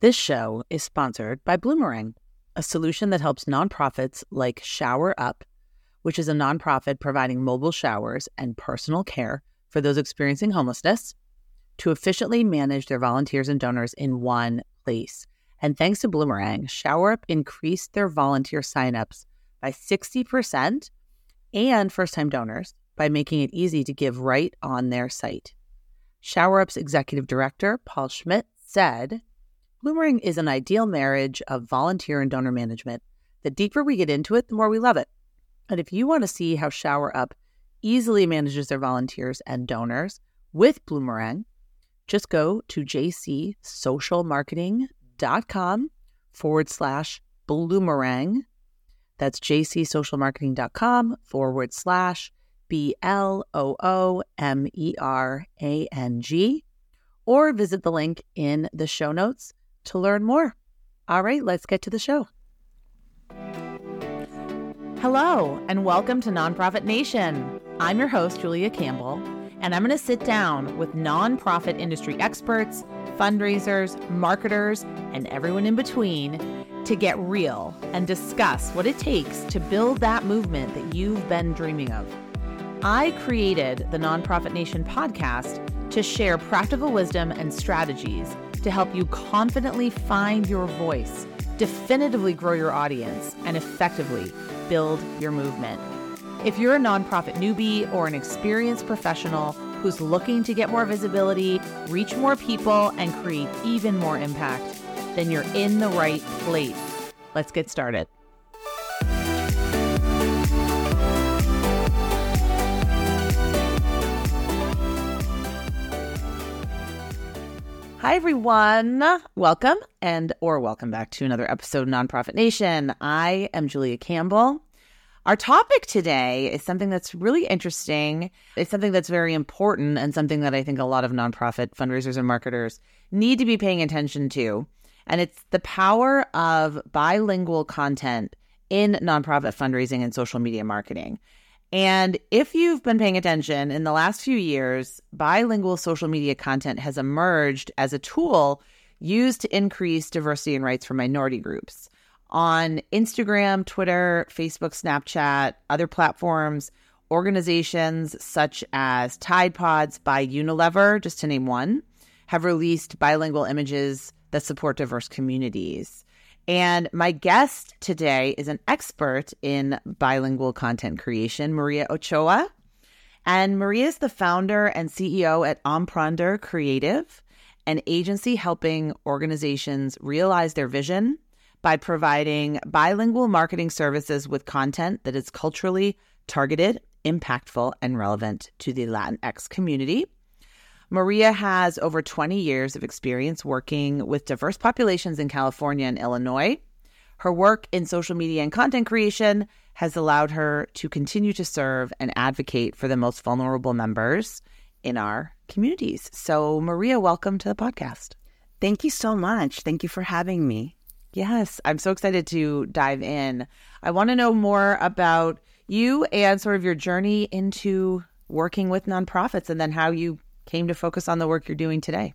This show is sponsored by Bloomerang, a solution that helps nonprofits like Shower Up, which is a nonprofit providing mobile showers and personal care for those experiencing homelessness, to efficiently manage their volunteers and donors in one place. And thanks to Bloomerang, Shower Up increased their volunteer signups by 60% and first time donors by making it easy to give right on their site. Shower Up's executive director, Paul Schmidt, said Bloomerang is an ideal marriage of volunteer and donor management. The deeper we get into it, the more we love it. And if you want to see how Shower Up easily manages their volunteers and donors with Bloomerang, just go to jcsocialmarketing.com forward slash bloomerang. That's jcsocialmarketing.com forward slash B L O O M E R A N G, or visit the link in the show notes to learn more. All right, let's get to the show. Hello, and welcome to Nonprofit Nation. I'm your host, Julia Campbell, and I'm going to sit down with nonprofit industry experts, fundraisers, marketers, and everyone in between to get real and discuss what it takes to build that movement that you've been dreaming of. I created the Nonprofit Nation podcast to share practical wisdom and strategies to help you confidently find your voice, definitively grow your audience, and effectively build your movement. If you're a nonprofit newbie or an experienced professional who's looking to get more visibility, reach more people, and create even more impact, then you're in the right place. Let's get started. Hi everyone. Welcome and or welcome back to another episode of Nonprofit Nation. I am Julia Campbell. Our topic today is something that's really interesting. It's something that's very important and something that I think a lot of nonprofit fundraisers and marketers need to be paying attention to. And it's the power of bilingual content in nonprofit fundraising and social media marketing. And if you've been paying attention in the last few years, bilingual social media content has emerged as a tool used to increase diversity and rights for minority groups. On Instagram, Twitter, Facebook, Snapchat, other platforms, organizations such as Tide Pods by Unilever, just to name one, have released bilingual images that support diverse communities. And my guest today is an expert in bilingual content creation, Maria Ochoa. And Maria is the founder and CEO at Emprender Creative, an agency helping organizations realize their vision by providing bilingual marketing services with content that is culturally targeted, impactful, and relevant to the Latinx community. Maria has over 20 years of experience working with diverse populations in California and Illinois. Her work in social media and content creation has allowed her to continue to serve and advocate for the most vulnerable members in our communities. So, Maria, welcome to the podcast. Thank you so much. Thank you for having me. Yes, I'm so excited to dive in. I want to know more about you and sort of your journey into working with nonprofits and then how you came to focus on the work you're doing today.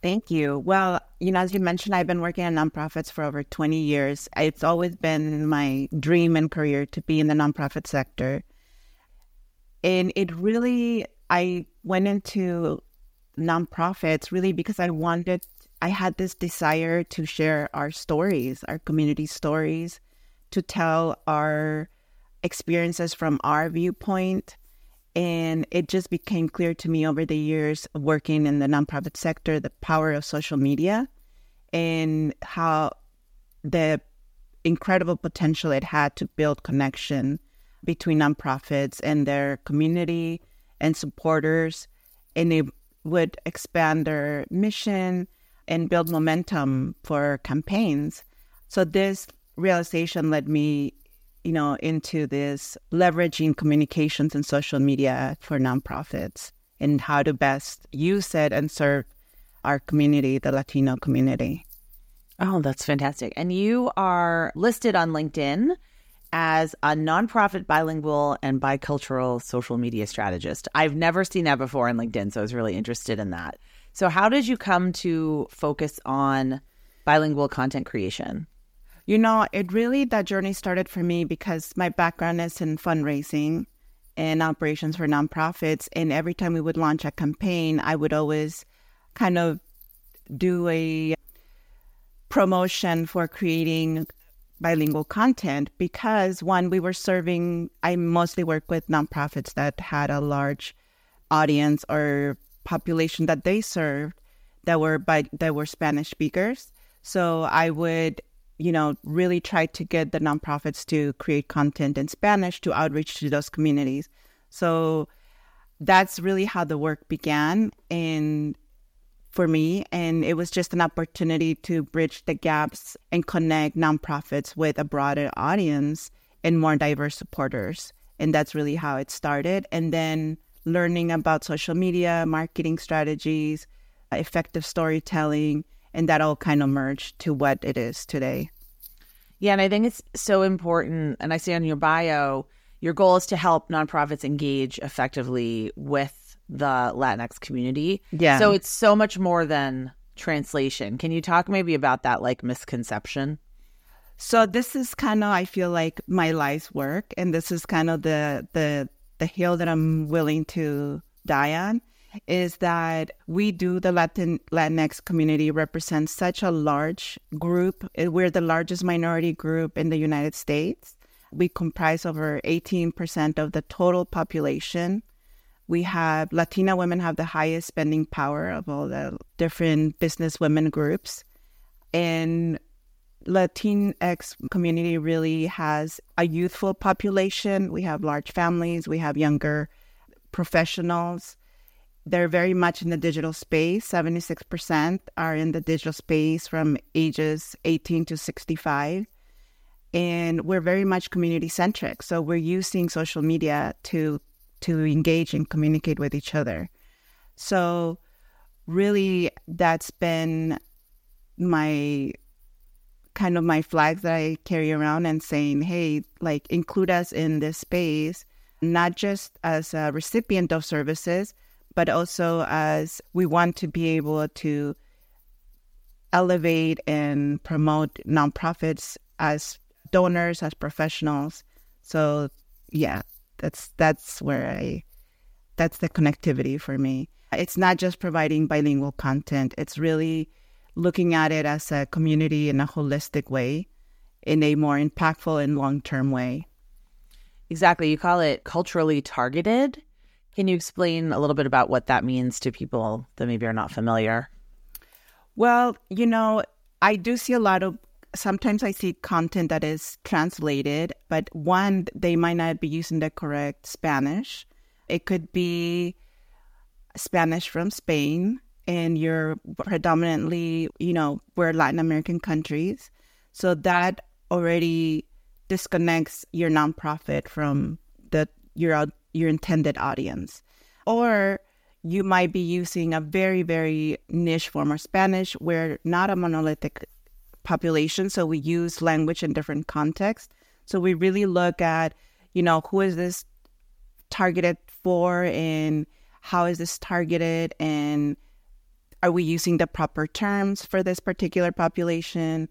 Thank you. Well, you know, as you mentioned, I've been working in nonprofits for over 20 years. It's always been my dream and career to be in the nonprofit sector. And it really, I went into nonprofits really because I wanted, I had this desire to share our stories, our community stories, to tell our experiences from our viewpoint and it just became clear to me over the years working in the nonprofit sector the power of social media and how the incredible potential it had to build connection between nonprofits and their community and supporters. And it would expand their mission and build momentum for campaigns. So this realization led me you know, into this leveraging communications and social media for nonprofits and how to best use it and serve our community, the Latino community. Oh, that's fantastic. And you are listed on LinkedIn as a nonprofit bilingual and bicultural social media strategist. I've never seen that before on LinkedIn, so I was really interested in that. So, how did you come to focus on bilingual content creation? You know, it really, that journey started for me because my background is in fundraising and operations for nonprofits. And every time we would launch a campaign, I would always kind of do a promotion for creating bilingual content because one, we were serving, I mostly work with nonprofits that had a large audience or population that they served that were by that were Spanish speakers. So I would, you know, really try to get the nonprofits to create content in Spanish to outreach to those communities. So that's really how the work began and for me. And it was just an opportunity to bridge the gaps and connect nonprofits with a broader audience and more diverse supporters. And that's really how it started. And then learning about social media marketing strategies effective storytelling and that all kind of merged to what it is today yeah and i think it's so important and i see on your bio your goal is to help nonprofits engage effectively with the Latinx community. Yeah. So it's so much more than translation. Can you talk maybe about that like misconception? So this is kind of I feel like my life's work and this is kind of the the the hill that I'm willing to die on is that we do the Latin Latinx community represents such a large group. Eh, we're the largest minority group in the United States. We comprise over 18% of the total population we have Latina women have the highest spending power of all the different business women groups. And Latinx community really has a youthful population. We have large families, we have younger professionals. They're very much in the digital space. 76% are in the digital space from ages 18 to 65. And we're very much community centric. So we're using social media to to engage and communicate with each other. So, really, that's been my kind of my flags that I carry around and saying, hey, like, include us in this space, not just as a recipient of services, but also as we want to be able to elevate and promote nonprofits as donors, as professionals. So, yeah, that's that's where I that's the connectivity for me. It's not just providing bilingual content. It's really looking at it as a community in a holistic way, in a more impactful and long-term way. Exactly. You call it culturally targeted. Can you explain a little bit about what that means to people that maybe are not familiar? Well, you know, I do see a lot of sometimes I see content that is translated, but one, they might not be using the correct Spanish. It could be Spanish from Spain, and you're predominantly, you know, we're Latin American countries. So that already disconnects your nonprofit from the your your intended audience. Or you might be using a very, very niche form of Spanish We're not a monolithic population. So we use language in different contexts. So we really look at, you know, who is this targeted for and how is this targeted and are we using the proper terms for this particular population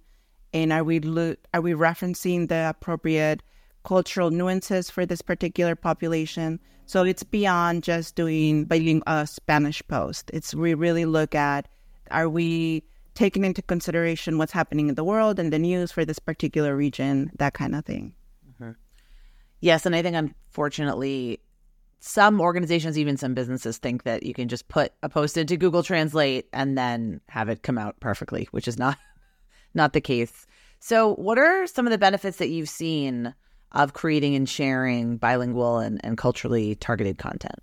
and are we lo- are we referencing the appropriate cultural nuances for this particular population so it's beyond just doing a spanish post it's we really look at are we taking into consideration what's happening in the world and the news for this particular region, that kind of thing. Mm-hmm. Yes, and I think unfortunately, some organizations, even some businesses, think that you can just put a post into Google Translate and then have it come out perfectly, which is not not the case. So, what are some of the benefits that you've seen of creating and sharing bilingual and, and culturally targeted content?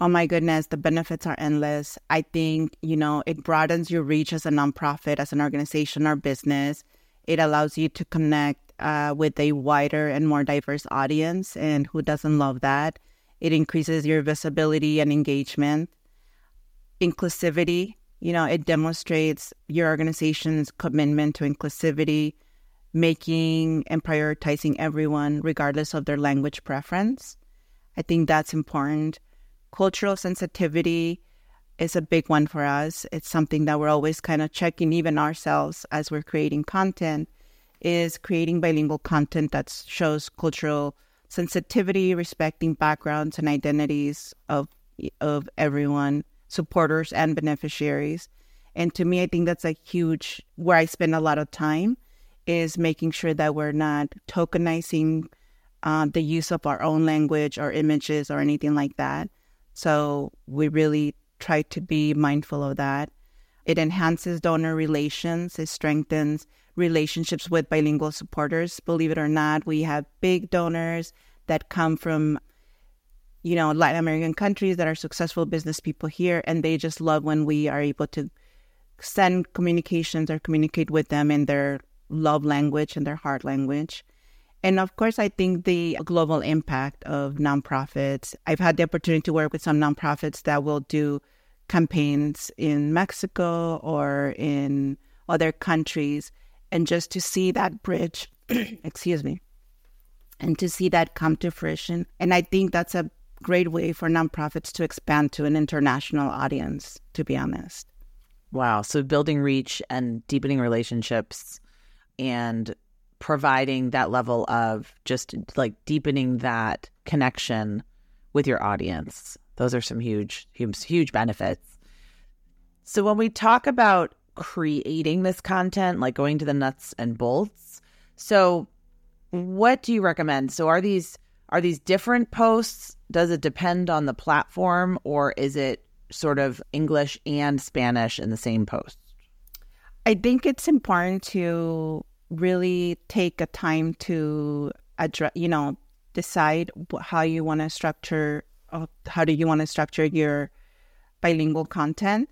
oh my goodness, the benefits are endless. I think, you know, it broadens your reach as a nonprofit, as an organization or business. It allows you to connect uh, with a wider and more diverse audience. And who doesn't love that? It increases your visibility and engagement. Inclusivity, you know, it demonstrates your organization's commitment to inclusivity, making and prioritizing everyone regardless of their language preference. I think that's important cultural sensitivity, is a big one for us. It's something that we're always kind of checking, even ourselves as we're creating content, is creating bilingual content that shows cultural sensitivity, respecting backgrounds and identities of of everyone, supporters and beneficiaries. And to me, I think that's a huge where I spend a lot of time is making sure that we're not tokenizing uh, the use of our own language or images or anything like that. So we really try to be mindful of that. It enhances donor relations, it strengthens relationships with bilingual supporters. Believe it or not, we have big donors that come from you know Latin American countries that are successful business people here and they just love when we are able to send communications or communicate with them in their love language and their heart language. And of course, I think the global impact of nonprofits. I've had the opportunity to work with some nonprofits that will do campaigns in Mexico or in other countries. And just to see that bridge, excuse me, and to see that come to fruition. And I think that's a great way for nonprofits to expand to an international audience, to be honest. Wow. So building reach and deepening relationships and providing that level of just like deepening that connection with your audience. Those are some huge, huge, huge benefits. So when we talk about creating this content, like going to the nuts and bolts, so what do you recommend? So are these are these different posts? Does it depend on the platform or is it sort of English and Spanish in the same post? I think it's important to really take a time to address, you know, decide how you want to structure, uh, how do you want to structure your bilingual content.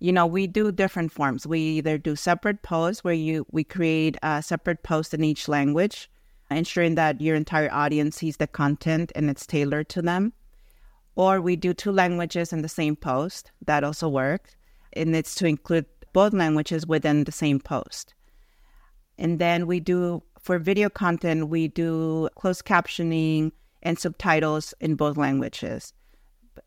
You know, we do different forms. We either do separate posts where you we create a separate post in each language, ensuring that your entire audience sees the content and it's tailored to them. Or we do two languages in the same post. That also works. And it's to include both languages within the same post. And then we do, for video content, we do closed captioning and subtitles in both languages.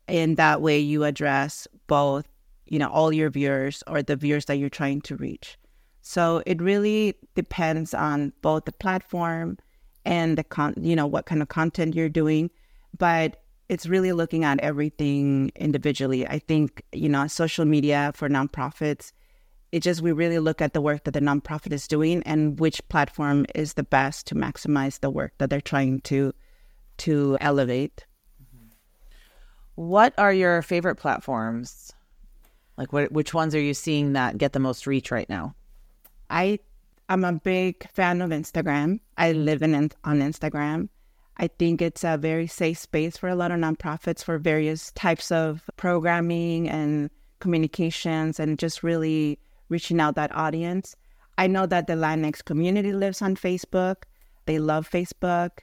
And that way you address both, you know, all your viewers or the viewers that you're trying to reach. So it really depends on both the platform and the con, you know, what kind of content you're doing. But it's really looking at everything individually. I think, you know, social media for nonprofits it just we really look at the work that the nonprofit is doing and which platform is the best to maximize the work that they're trying to to elevate. Mm-hmm. What are your favorite platforms? Like what which ones are you seeing that get the most reach right now? I I'm a big fan of Instagram. I mm-hmm. live in on Instagram. I think it's a very safe space for a lot of nonprofits for various types of programming and communications and just really reaching out that audience. I know that the Latinx community lives on Facebook. They love Facebook.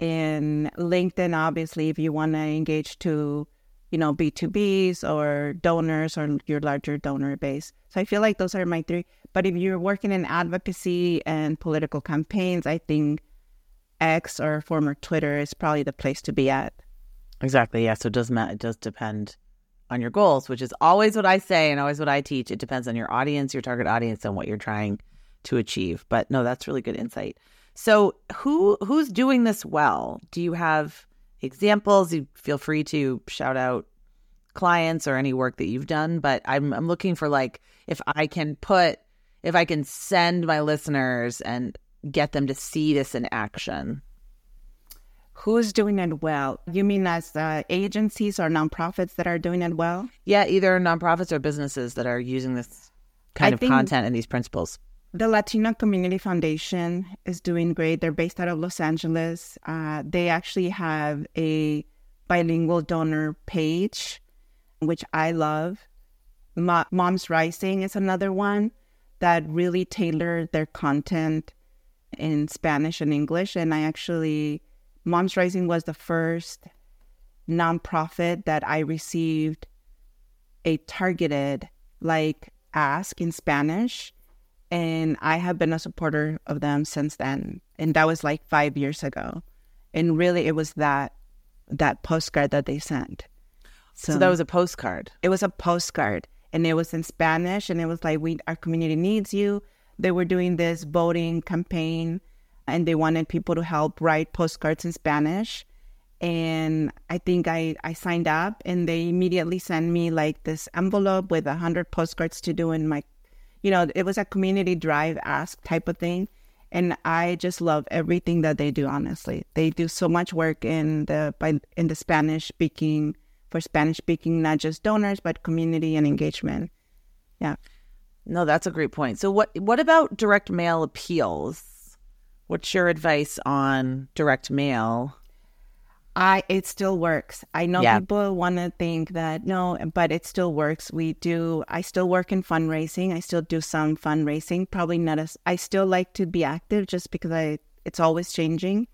And LinkedIn, obviously, if you want to engage to, you know, B2Bs or donors or your larger donor base. So I feel like those are my three. But if you're working in advocacy and political campaigns, I think X or former Twitter is probably the place to be at. Exactly. Yeah. So it does matter. it does depend on your goals, which is always what I say and always what I teach. It depends on your audience, your target audience, and what you're trying to achieve. But no, that's really good insight. So who who's doing this well? Do you have examples? You feel free to shout out clients or any work that you've done. But I'm I'm looking for like if I can put if I can send my listeners and get them to see this in action Who's doing it well? You mean as uh, agencies or nonprofits that are doing it well? Yeah, either nonprofits or businesses that are using this kind I of content and these principles. The Latino Community Foundation is doing great. They're based out of Los Angeles. Uh, they actually have a bilingual donor page, which I love. Mo- Moms Rising is another one that really tailor their content in Spanish and English. And I actually Moms Rising was the first nonprofit that I received a targeted like ask in Spanish. And I have been a supporter of them since then. And that was like five years ago. And really it was that that postcard that they sent. So, that was a postcard. it was a postcard and it was in Spanish and it was like we our community needs you. They were doing this voting campaign and they wanted people to help write postcards in Spanish. And I think I, I signed up and they immediately sent me like this envelope with a hundred postcards to do in my you know, it was a community drive ask type of thing. And I just love everything that they do, honestly. They do so much work in the by in the Spanish speaking for Spanish speaking, not just donors, but community and engagement. Yeah. No, that's a great point. So what what about direct mail appeals? What's your advice on direct mail? I it still works. I know Yeah. people want to think that no, but it still works. We do. I still work in fundraising. I still do some fundraising. Probably not as. I still like to be active just because I. It's always changing,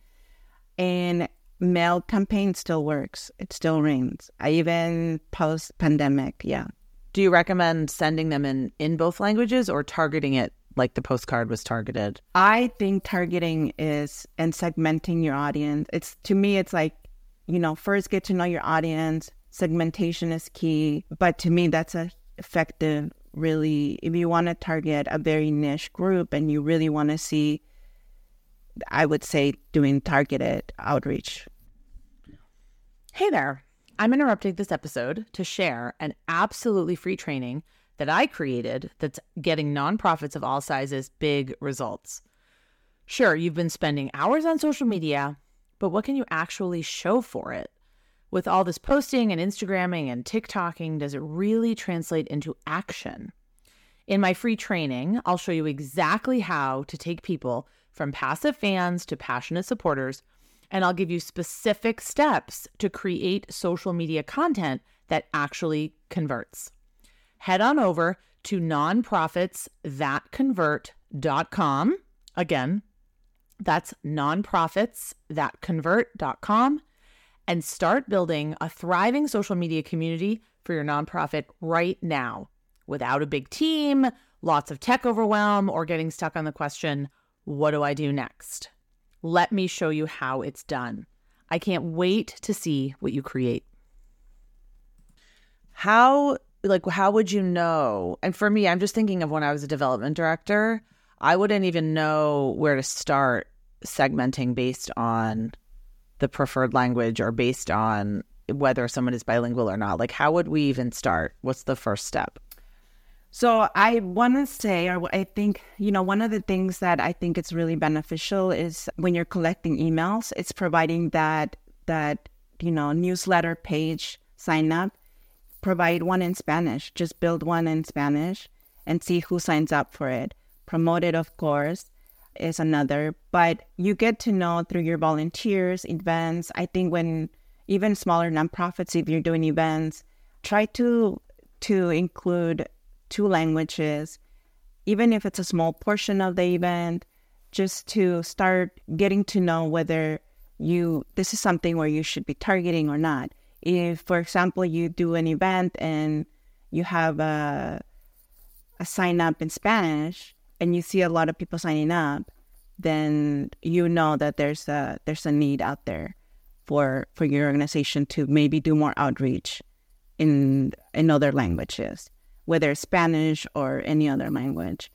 and mail campaign still works. It still rings. I even post pandemic. Yeah. Do you recommend sending them in in both languages or targeting it like the postcard was targeted? I think targeting is and segmenting your audience. It's to me, it's like, you know, first get to know your audience. Segmentation is key, but to me, that's a effective. Really, if you want to target a very niche group and you really want to see, I would say doing targeted outreach. Hey there. I'm interrupting this episode to share an absolutely free training that I created that's getting nonprofits of all sizes big results. Sure, you've been spending hours on social media, but what can you actually show for it? With all this posting and Instagramming and TikToking, does it really translate into action? In my free training, I'll show you exactly how to take people from passive fans to passionate supporters, and I'll give you specific steps to create social media content that actually converts. Head on over to nonprofitsthatconvert.com. Again, that's nonprofitsthatconvert.com and start building a thriving social media community for your nonprofit right now without a big team, lots of tech overwhelm, or getting stuck on the question, what do I do next? Let me show you how it's done. I can't wait to see what you create. How like how would you know? And for me, I'm just thinking of when I was a development director, I wouldn't even know where to start segmenting based on the preferred language or based on whether someone is bilingual or not. Like how would we even start? What's the first step? So I want to say, or I think, you know, one of the things that I think it's really beneficial is when you're collecting emails, it's providing that that you know newsletter page sign up. Provide one in Spanish. Just build one in Spanish and see who signs up for it. Promote it, of course, is another. But you get to know through your volunteers, events. I think when even smaller nonprofits, if you're doing events, try to to include two languages, even if it's a small portion of the event, just to start getting to know whether you this is something where you should be targeting or not. If, for example, you do an event and you have a a sign up in Spanish and you see a lot of people signing up, then you know that there's a there's a need out there for for your organization to maybe do more outreach in in other languages whether Spanish or any other language.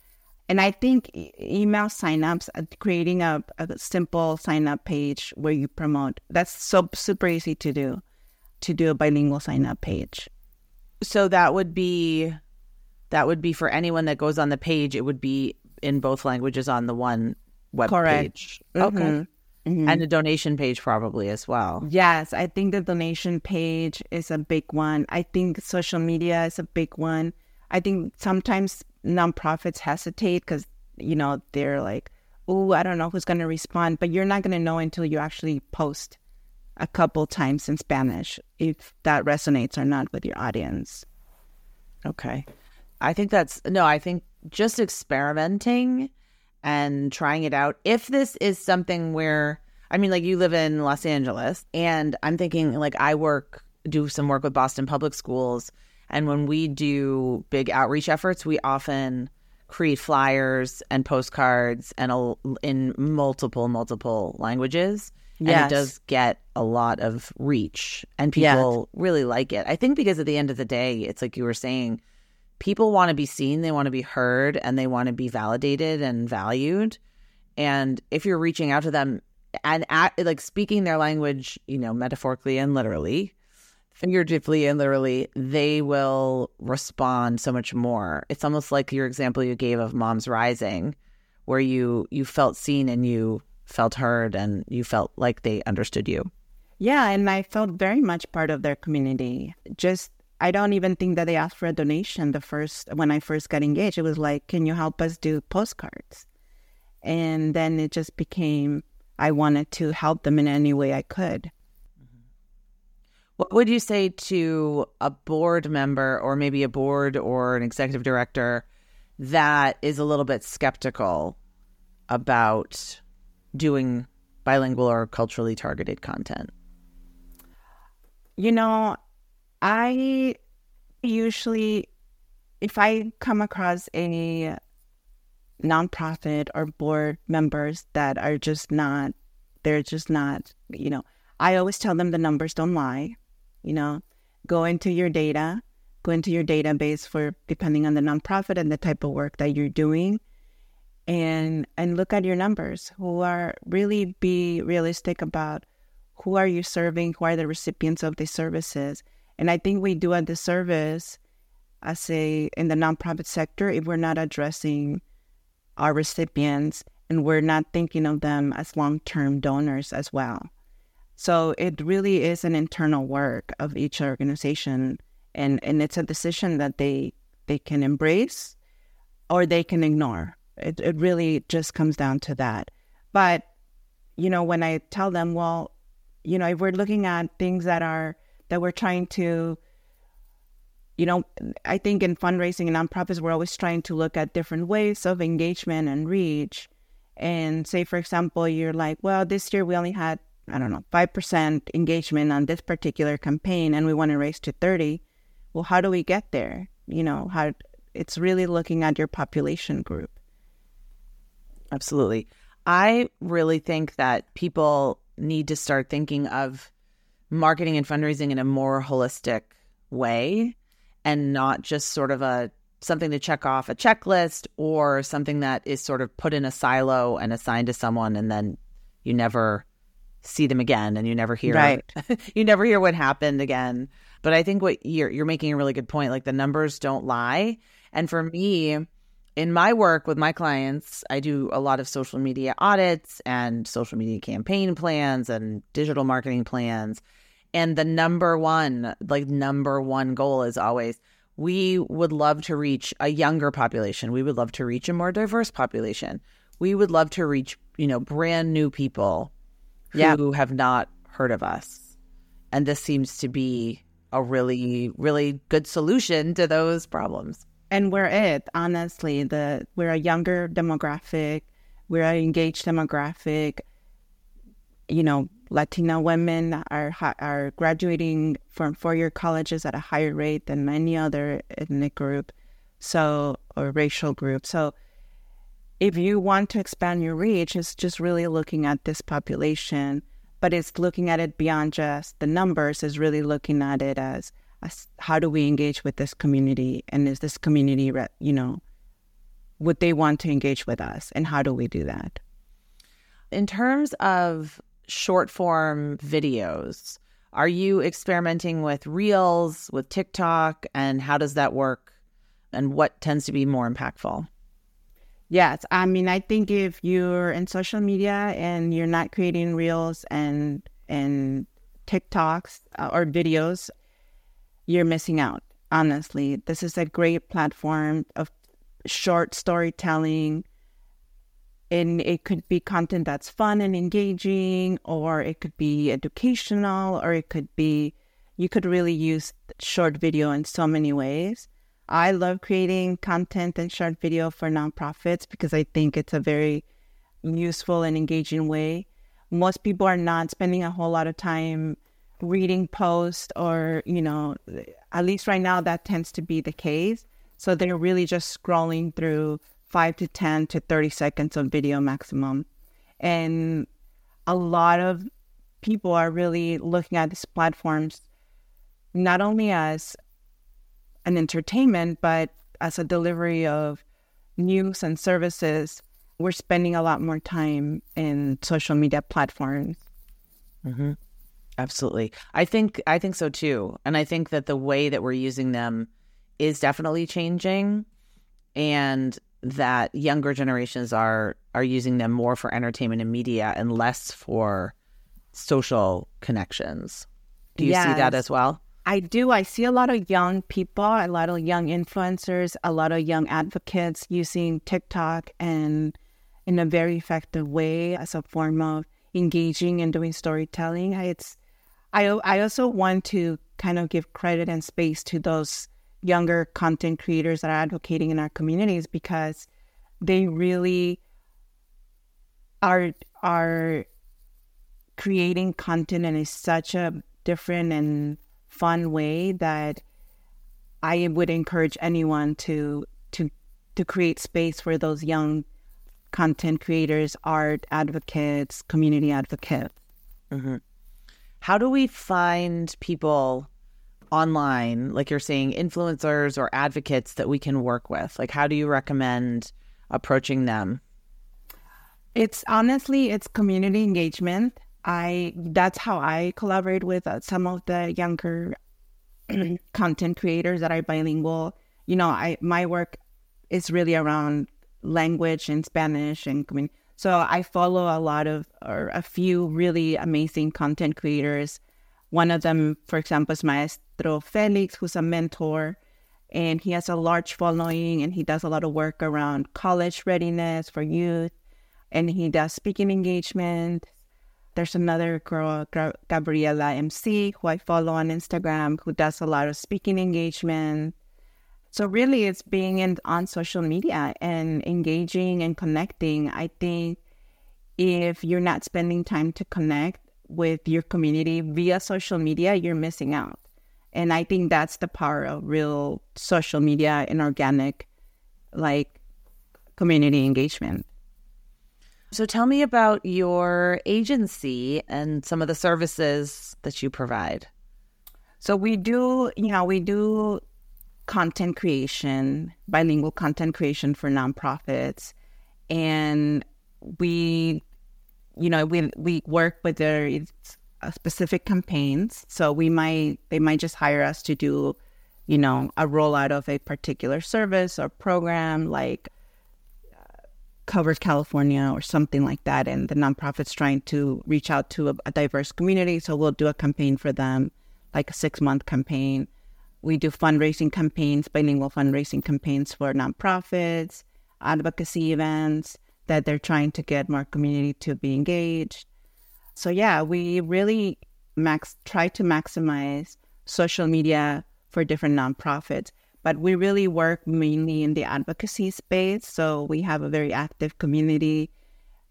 And I think email signups, uh, creating a, a simple sign up page where you promote, that's so super easy to do, to do a bilingual sign up page. So that would be that would be for anyone that goes on the page. It would be in both languages on the one web Correct. page. Okay. Mhm. Mhm. And a donation page probably as well. Yes, I think the donation page is a big one. I think social media is a big one. I think sometimes nonprofits hesitate because, you know, they're like, oh, I don't know who's going to respond. But you're not going to know until you actually post a couple times in Spanish if that resonates or not with your audience. Okay. I think that's no, I think just experimenting and trying it out. If this is something where I mean like you live in Los Angeles and I'm thinking like I work do some work with Boston Public Schools and when we do big outreach efforts, we often create flyers and postcards and a, in multiple multiple languages and it does get a lot of reach and people really like it. I think because at the end of the day, it's like you were saying, people want to be seen, they want to be heard, and they want to be validated and valued. And if you're reaching out to them and at, like speaking their language, you know, metaphorically and literally, figuratively and literally, they will respond so much more. It's almost like your example you gave of Moms Rising, where you you felt seen and you felt heard and you felt like they understood you. Yeah, and I felt very much part of their community. Just I don't even think that they asked for a donation the first when I first got engaged. It was like, "Can you help us do postcards?" And then it just became I wanted to help them in any way I could. Mm-hmm. What would you say to a board member or maybe a board or an executive director that is a little bit skeptical about doing bilingual or culturally targeted content? You know, I usually, if I come across a nonprofit or board members that are just not, they're just not, you know, I always tell them the numbers don't lie. You know, go into your data, go into your database for depending on the nonprofit and the type of work that you're doing and and look at your numbers. Who are really be realistic about who are you serving who are the recipients of these services. And i think we do a disservice as a in the nonprofit sector if we're not addressing our recipients and we're not thinking of them as long-term donors as well. So it really is an internal work of each organization and and it's a decision that they they can embrace or they can ignore it, it really just comes down to that. But, you know, when I tell them, well, you know, if we're looking at things that are, that we're trying to, you know, I think in fundraising and nonprofits, we're always trying to look at different ways of engagement and reach. And say, for example, you're like, well, this year we only had, I don't know, 5% engagement on this particular campaign and we want to raise to 30. Well, how do we get there? You know, how it's really looking at your population group. Absolutely. I really think that people need to start thinking of marketing and fundraising in a more holistic way and not just sort of a something to check off a checklist or something that is sort of put in a silo and assigned to someone and then you never see them again and you never hear Right. you never hear what happened again. But I think what you're you're making a really good point. Like the numbers don't lie. And for me, in my work with my clients, I do a lot of social media audits and social media campaign plans and digital marketing plans. And the number one, like number one goal is always we would love to reach a younger population. We would love to reach a more diverse population. We would love to reach, you know, brand new people Yeah. who have not heard of us. And this seems to be a really, really good solution to those problems. And we're it honestly the we're a younger demographic we're an engaged demographic. You know latina women are are graduating from four-year colleges at a higher rate than any other ethnic group so or racial group. So if you want to expand your reach it's just really looking at this population but it's looking at it beyond just the numbers is really looking at it as, as how do we engage with this community? And is this community you know would they want to engage with us? And how do we do that? In terms of short form videos, are you experimenting with Reels, with TikTok, and how does that work? And what tends to be more impactful? Yes, I mean, I think if you're in social media and you're not creating reels and and TikToks uh, or videos, you're missing out. Honestly, this is a great platform of short storytelling, and it could be content that's fun and engaging, or it could be educational, or it could be you could really use short video in so many ways. I love creating content and short video for nonprofits because I think it's a very useful and engaging way. Most people are not spending a whole lot of time reading posts or, you know, at least right now that tends to be the case. So they're really just scrolling through five to 10 to 30 seconds of video maximum. And a lot of people are really looking at these platforms not only as an entertainment, but as a delivery of news and services. We're spending a lot more time in social media platforms. Mm-hmm. Absolutely. I think I think so too. And I think that the way that we're using them is definitely changing and that younger generations are are using them more for entertainment and media and less for social connections. Do you yes, see that as well? I do. I see a lot of young people, a lot of young influencers, a lot of young advocates using TikTok and in a very effective way as a form of engaging and doing storytelling. It's I I also want to kind of give credit and space to those younger content creators that are advocating in our communities because they really are are creating content it's such a different and fun way that I would encourage anyone to to to create space for those young content creators, art advocates, community advocates. Mm-hmm. How do we find people online, like you're saying, influencers or advocates that we can work with? Like, how do you recommend approaching them? It's honestly, it's community engagement. I that's how I collaborate with uh, some of the younger content creators that are bilingual. You know, I my work is really around language and Spanish and so I follow a lot of or a few really amazing content creators. One of them, for example, is Maestro Felix, who's a mentor, and he has a large following and he does a lot of work around college readiness for youth, and he does speaking engagement there's another girl, Gabriela MC, who I follow on Instagram, who does a lot of speaking engagement. So really, it's being in, on social media and engaging and connecting. I think if you're not spending time to connect with your community via social media, you're missing out. And I think that's the power of real social media and organic, like community engagement. So tell me about your agency and some of the services that you provide. So we do, you know, we do content creation, bilingual content creation for nonprofits. And we, you know, we we work with their uh, specific campaigns. So we might they might just hire us to do, you know, a rollout of a particular service or program like uh, Covered California or something like that. And the nonprofit's trying to reach out to a, a diverse community. So we'll do a campaign for them, like a six month campaign. We do fundraising campaigns, bilingual fundraising campaigns for nonprofits, advocacy events that they're trying to get more community to be engaged. So yeah, we really max try to maximize social media for different nonprofits but we really work mainly in the advocacy space. So we have a very active community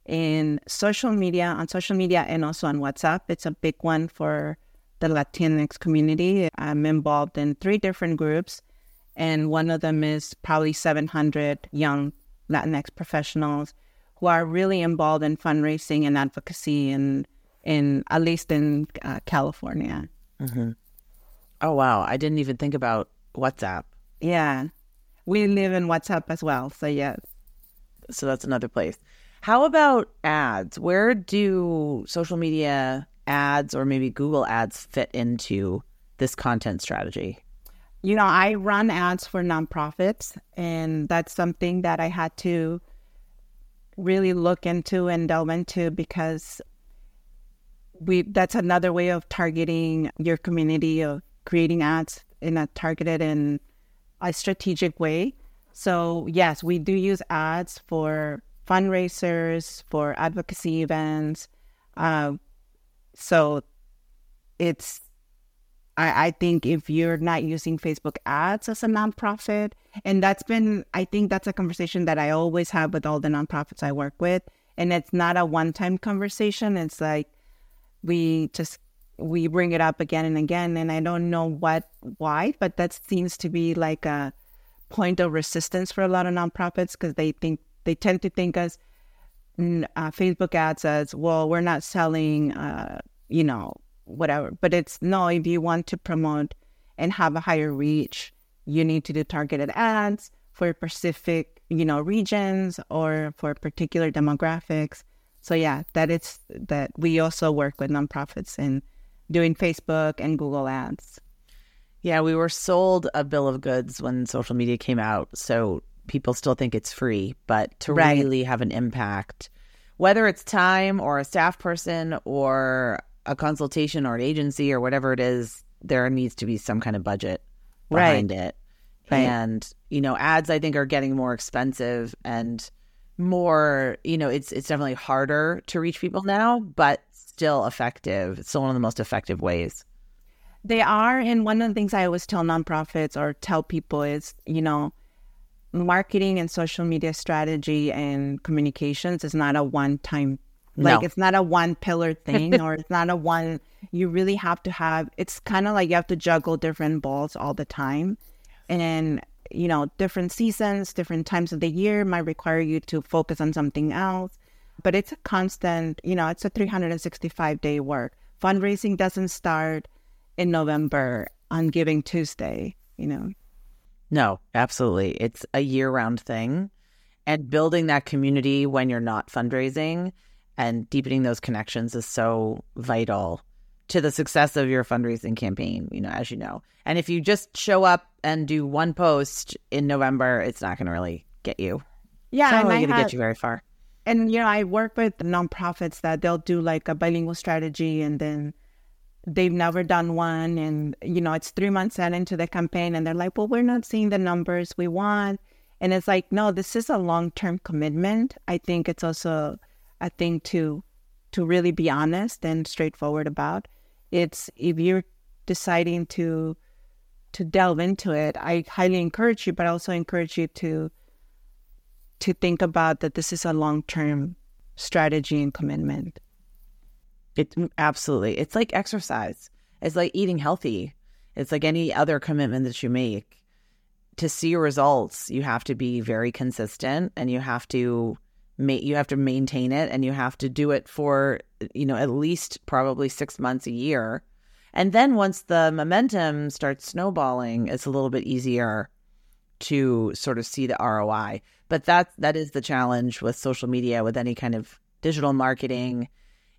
in social media, on social media, and also on WhatsApp. It's a big one for the Latinx community. I'm involved in three different groups, and one of them is probably 700 young Latinx professionals who are really involved in fundraising and advocacy in, in at least in uh, California. Mm-hmm. Oh, wow. I didn't even think about WhatsApp. Yeah. We live in WhatsApp as well. So, yes. So, that's another place. How about ads? Where do social media ads or maybe Google ads fit into this content strategy? You know, I run ads for nonprofits, and that's something that I had to really look into and delve into because we that's another way of targeting your community of creating ads in a targeted and a strategic way. So, yes, we do use ads for fundraisers, for advocacy events. Uh, so, it's, I, I think if you're not using Facebook ads as a nonprofit, and that's been, I think that's a conversation that I always have with all the nonprofits I work with. And it's not a one time conversation. It's like we just we bring it up again and again and i don't know what why but that seems to be like a point of resistance for a lot of nonprofits because they think they tend to think as uh, facebook ads as well we're not selling uh, you know, whatever. But it's no, if you want to promote and have a higher reach, you need to do targeted ads for specific, you know, regions or for particular demographics. So yeah, that is that we also work with nonprofits in doing Facebook and Google ads. Yeah, we were sold a bill of goods when social media came out. So people still think it's free, but to Right. really have an impact, whether it's time or a staff person or a consultation or an agency or whatever it is, there needs to be some kind of budget behind it. Right. And, you know, ads I think are getting more expensive and more, you know, it's it's definitely harder to reach people now, but still effective. It's still one of the most effective ways. They are, and one of the things I always tell nonprofits or tell people is, you know, marketing and social media strategy and communications is not a one time like No. it's not a one pillar thing or it's not a one you really have to have it's kind of like you have to juggle different balls all the time. And you know different seasons different times of the year might require you to focus on something else. But it's a constant you know it's a 365 day work. Fundraising doesn't start in november on giving tuesday you know No, absolutely. It's a year round thing. And building that community when you're not fundraising and deepening those connections is so vital to the success of your fundraising campaign, you know, as you know. And if you just show up and do one post in November, it's not going to really get you. yeah It's not really going to get you very far. and you know i work with nonprofits that they'll do like a bilingual strategy and then they've never done one. And you know it's three months into the campaign and they're like well we're not seeing the numbers we want. And it's like no this is a long-term commitment. I think it's also a thing to to really be honest and straightforward about. It's if you're deciding to to delve into it i highly encourage you but i also encourage you to to think about that this is a long term strategy and commitment. It mm, absolutely. It's like exercise. It's like eating healthy. It's like any other commitment that you make. To see results, you have to be very consistent and you have to ma- you have to maintain it and you have to do it for you know at least probably 6 months a year. And then once the momentum starts snowballing, it's a little bit easier to sort of see the ROI. But that that is the challenge with social media with any kind of digital marketing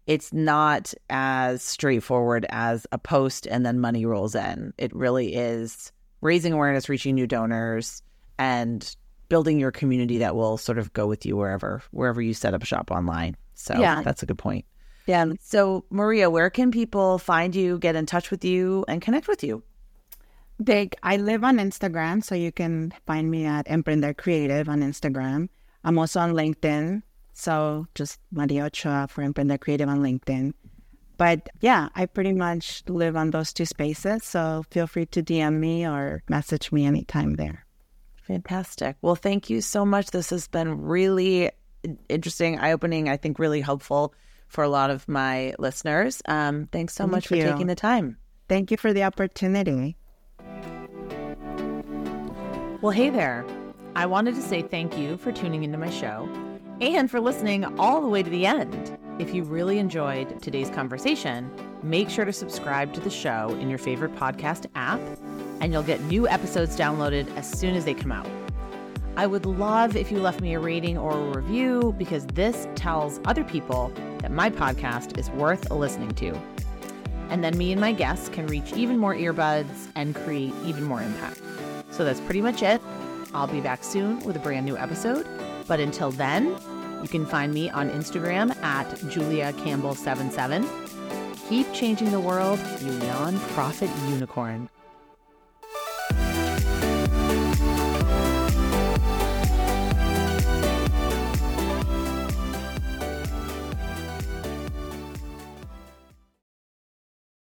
it's not as straightforward as a post and then money rolls in. It really is raising awareness, reaching new donors, and building your community that will sort of go with you wherever wherever you set up shop online. So Yeah. that's a good point. Yeah. So Maria, where can people find you, get in touch with you, and connect with you? They, I live on Instagram, so you can find me at Emprender Creative on Instagram. I'm also on LinkedIn. So just Maria Ochoa for Emprender Creative on LinkedIn. But yeah, I pretty much live on those two spaces. So feel free to DM me or message me anytime there. Fantastic. Well, thank you so much. This has been really interesting, eye opening, I think really helpful for a lot of my listeners. Um, thanks so Thank much for taking the time. Thank you for the opportunity. Well, hey there. I wanted to say thank you for tuning into my show and for listening all the way to the end. If you really enjoyed today's conversation, make sure to subscribe to the show in your favorite podcast app, and you'll get new episodes downloaded as soon as they come out. I would love if you left me a rating or a review because this tells other people that my podcast is worth listening to. And then me and my guests can reach even more earbuds and create even more impact. So that's pretty much it. I'll be back soon with a brand new episode. But until then, you can find me on Instagram at Julia Campbell77. Keep changing the world, you nonprofit unicorn.